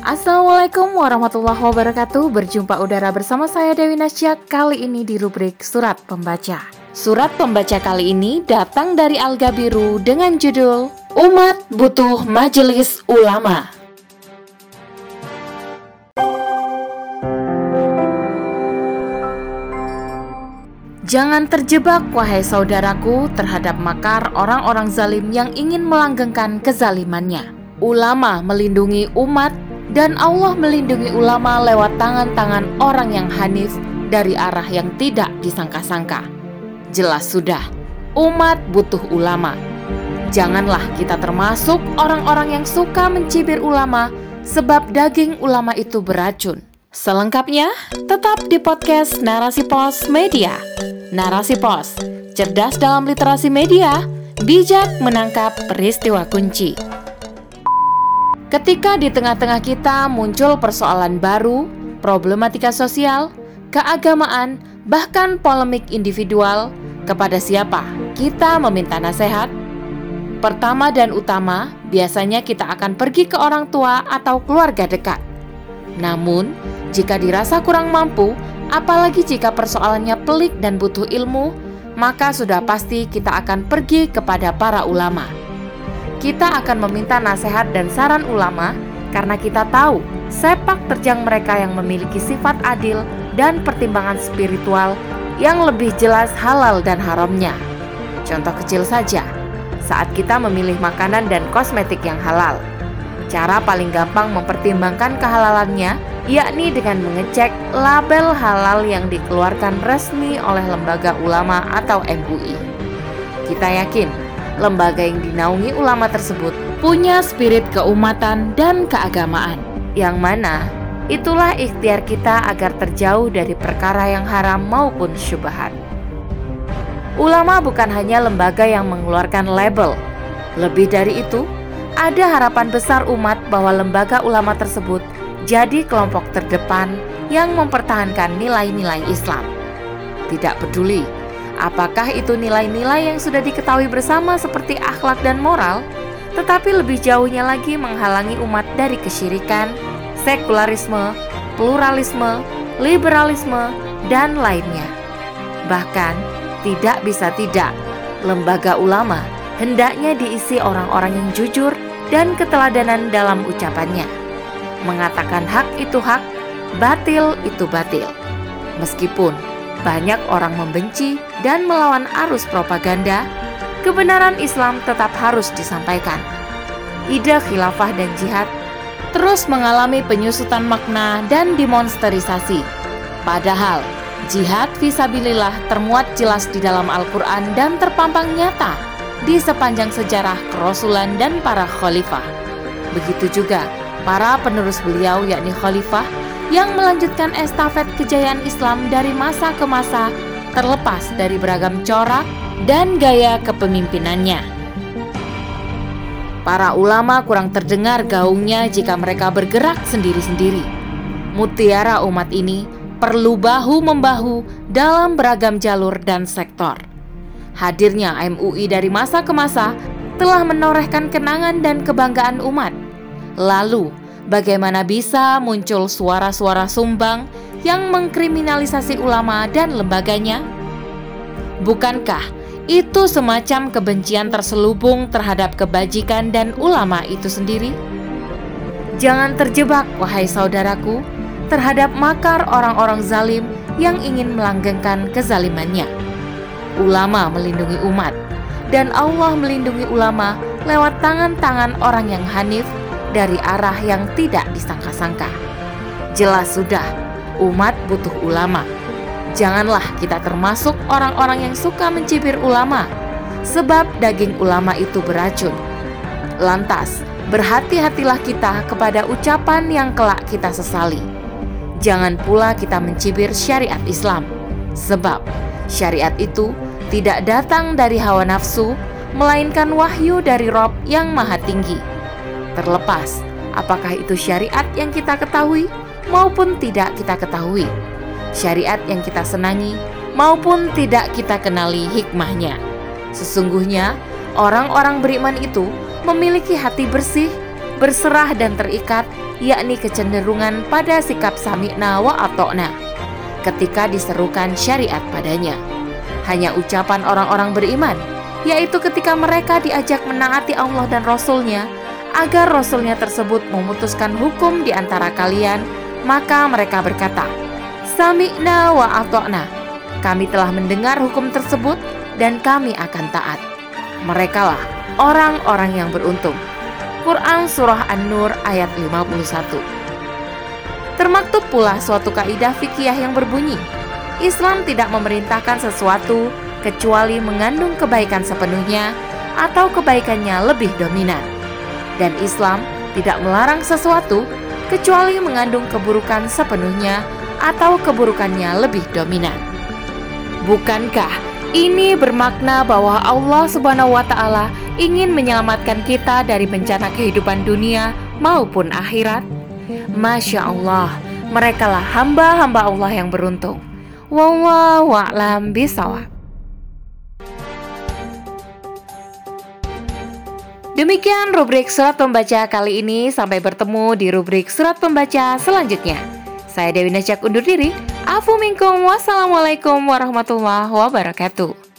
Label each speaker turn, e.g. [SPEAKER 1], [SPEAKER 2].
[SPEAKER 1] Assalamualaikum warahmatullahi wabarakatuh. Berjumpa udara bersama saya Dewi Nasya Kali ini di rubrik Surat Pembaca. Surat pembaca kali ini datang dari Alga Biru dengan judul Umat Butuh Majelis Ulama. Jangan terjebak wahai saudaraku terhadap makar orang-orang zalim yang ingin melanggengkan kezalimannya. Ulama melindungi umat dan Allah melindungi ulama lewat tangan-tangan orang yang hanif dari arah yang tidak disangka-sangka. Jelas sudah, umat butuh ulama. Janganlah kita termasuk orang-orang yang suka mencibir ulama, sebab daging ulama itu beracun. Selengkapnya, tetap di podcast Narasi Pos Media. Narasi Pos, cerdas dalam literasi media, bijak menangkap peristiwa kunci. Ketika di tengah-tengah kita muncul persoalan baru, problematika sosial, keagamaan, bahkan polemik individual, kepada siapa kita meminta nasihat? Pertama dan utama, biasanya kita akan pergi ke orang tua atau keluarga dekat. Namun, jika dirasa kurang mampu, apalagi jika persoalannya pelik dan butuh ilmu, maka sudah pasti kita akan pergi kepada para ulama kita akan meminta nasihat dan saran ulama karena kita tahu sepak terjang mereka yang memiliki sifat adil dan pertimbangan spiritual yang lebih jelas halal dan haramnya. Contoh kecil saja, saat kita memilih makanan dan kosmetik yang halal. Cara paling gampang mempertimbangkan kehalalannya yakni dengan mengecek label halal yang dikeluarkan resmi oleh lembaga ulama atau MUI. Kita yakin lembaga yang dinaungi ulama tersebut punya spirit keumatan dan keagamaan, yang mana itulah ikhtiar kita agar terjauh dari perkara yang haram maupun syubhat. Ulama bukan hanya lembaga yang mengeluarkan label, lebih dari itu, ada harapan besar umat bahwa lembaga ulama tersebut jadi kelompok terdepan yang mempertahankan nilai-nilai Islam. Tidak peduli Apakah itu nilai-nilai yang sudah diketahui bersama seperti akhlak dan moral, tetapi lebih jauhnya lagi menghalangi umat dari kesyirikan, sekularisme, pluralisme, liberalisme, dan lainnya. Bahkan, tidak bisa tidak, lembaga ulama hendaknya diisi orang-orang yang jujur dan keteladanan dalam ucapannya. Mengatakan hak itu hak, batil itu batil. Meskipun banyak orang membenci dan melawan arus propaganda, kebenaran Islam tetap harus disampaikan. Ide khilafah dan jihad terus mengalami penyusutan makna dan demonsterisasi. Padahal, jihad visabilillah termuat jelas di dalam Al-Quran dan terpampang nyata di sepanjang sejarah kerasulan dan para khalifah. Begitu juga para penerus beliau yakni khalifah yang melanjutkan estafet kejayaan Islam dari masa ke masa terlepas dari beragam corak dan gaya kepemimpinannya. Para ulama kurang terdengar gaungnya jika mereka bergerak sendiri-sendiri. Mutiara umat ini perlu bahu-membahu dalam beragam jalur dan sektor. Hadirnya MUI dari masa ke masa telah menorehkan kenangan dan kebanggaan umat. Lalu, bagaimana bisa muncul suara-suara sumbang yang mengkriminalisasi ulama dan lembaganya? Bukankah itu semacam kebencian terselubung terhadap kebajikan dan ulama itu sendiri? Jangan terjebak, wahai saudaraku, terhadap makar orang-orang zalim yang ingin melanggengkan kezalimannya. Ulama melindungi umat, dan Allah melindungi ulama lewat tangan-tangan orang yang hanif dari arah yang tidak disangka-sangka. Jelas sudah, umat butuh ulama. Janganlah kita termasuk orang-orang yang suka mencibir ulama, sebab daging ulama itu beracun. Lantas, berhati-hatilah kita kepada ucapan yang kelak kita sesali. Jangan pula kita mencibir syariat Islam, sebab syariat itu tidak datang dari hawa nafsu, melainkan wahyu dari Rob yang Maha Tinggi terlepas apakah itu syariat yang kita ketahui maupun tidak kita ketahui, syariat yang kita senangi maupun tidak kita kenali hikmahnya. Sesungguhnya, orang-orang beriman itu memiliki hati bersih berserah dan terikat, yakni kecenderungan pada sikap sami'na wa atokna ketika diserukan syariat padanya. Hanya ucapan orang-orang beriman, yaitu ketika mereka diajak menaati Allah dan Rasulnya, agar Rasulnya tersebut memutuskan hukum di antara kalian, maka mereka berkata, Sami'na wa atokna, kami telah mendengar hukum tersebut dan kami akan taat. Merekalah orang-orang yang beruntung. Quran Surah An-Nur ayat 51 Termaktub pula suatu kaidah fikih yang berbunyi, Islam tidak memerintahkan sesuatu kecuali mengandung kebaikan sepenuhnya atau kebaikannya lebih dominan. Dan Islam tidak melarang sesuatu kecuali mengandung keburukan sepenuhnya atau keburukannya lebih dominan. Bukankah ini bermakna bahwa Allah Subhanahu wa Ta'ala ingin menyelamatkan kita dari bencana kehidupan dunia maupun akhirat. Masya Allah, merekalah hamba-hamba Allah yang beruntung. Wallahu a'lam bisawab. Demikian rubrik surat pembaca kali ini. Sampai bertemu di rubrik surat pembaca selanjutnya. Saya Dewi Nasyak undur diri. Afu minkum. Wassalamualaikum warahmatullahi wabarakatuh.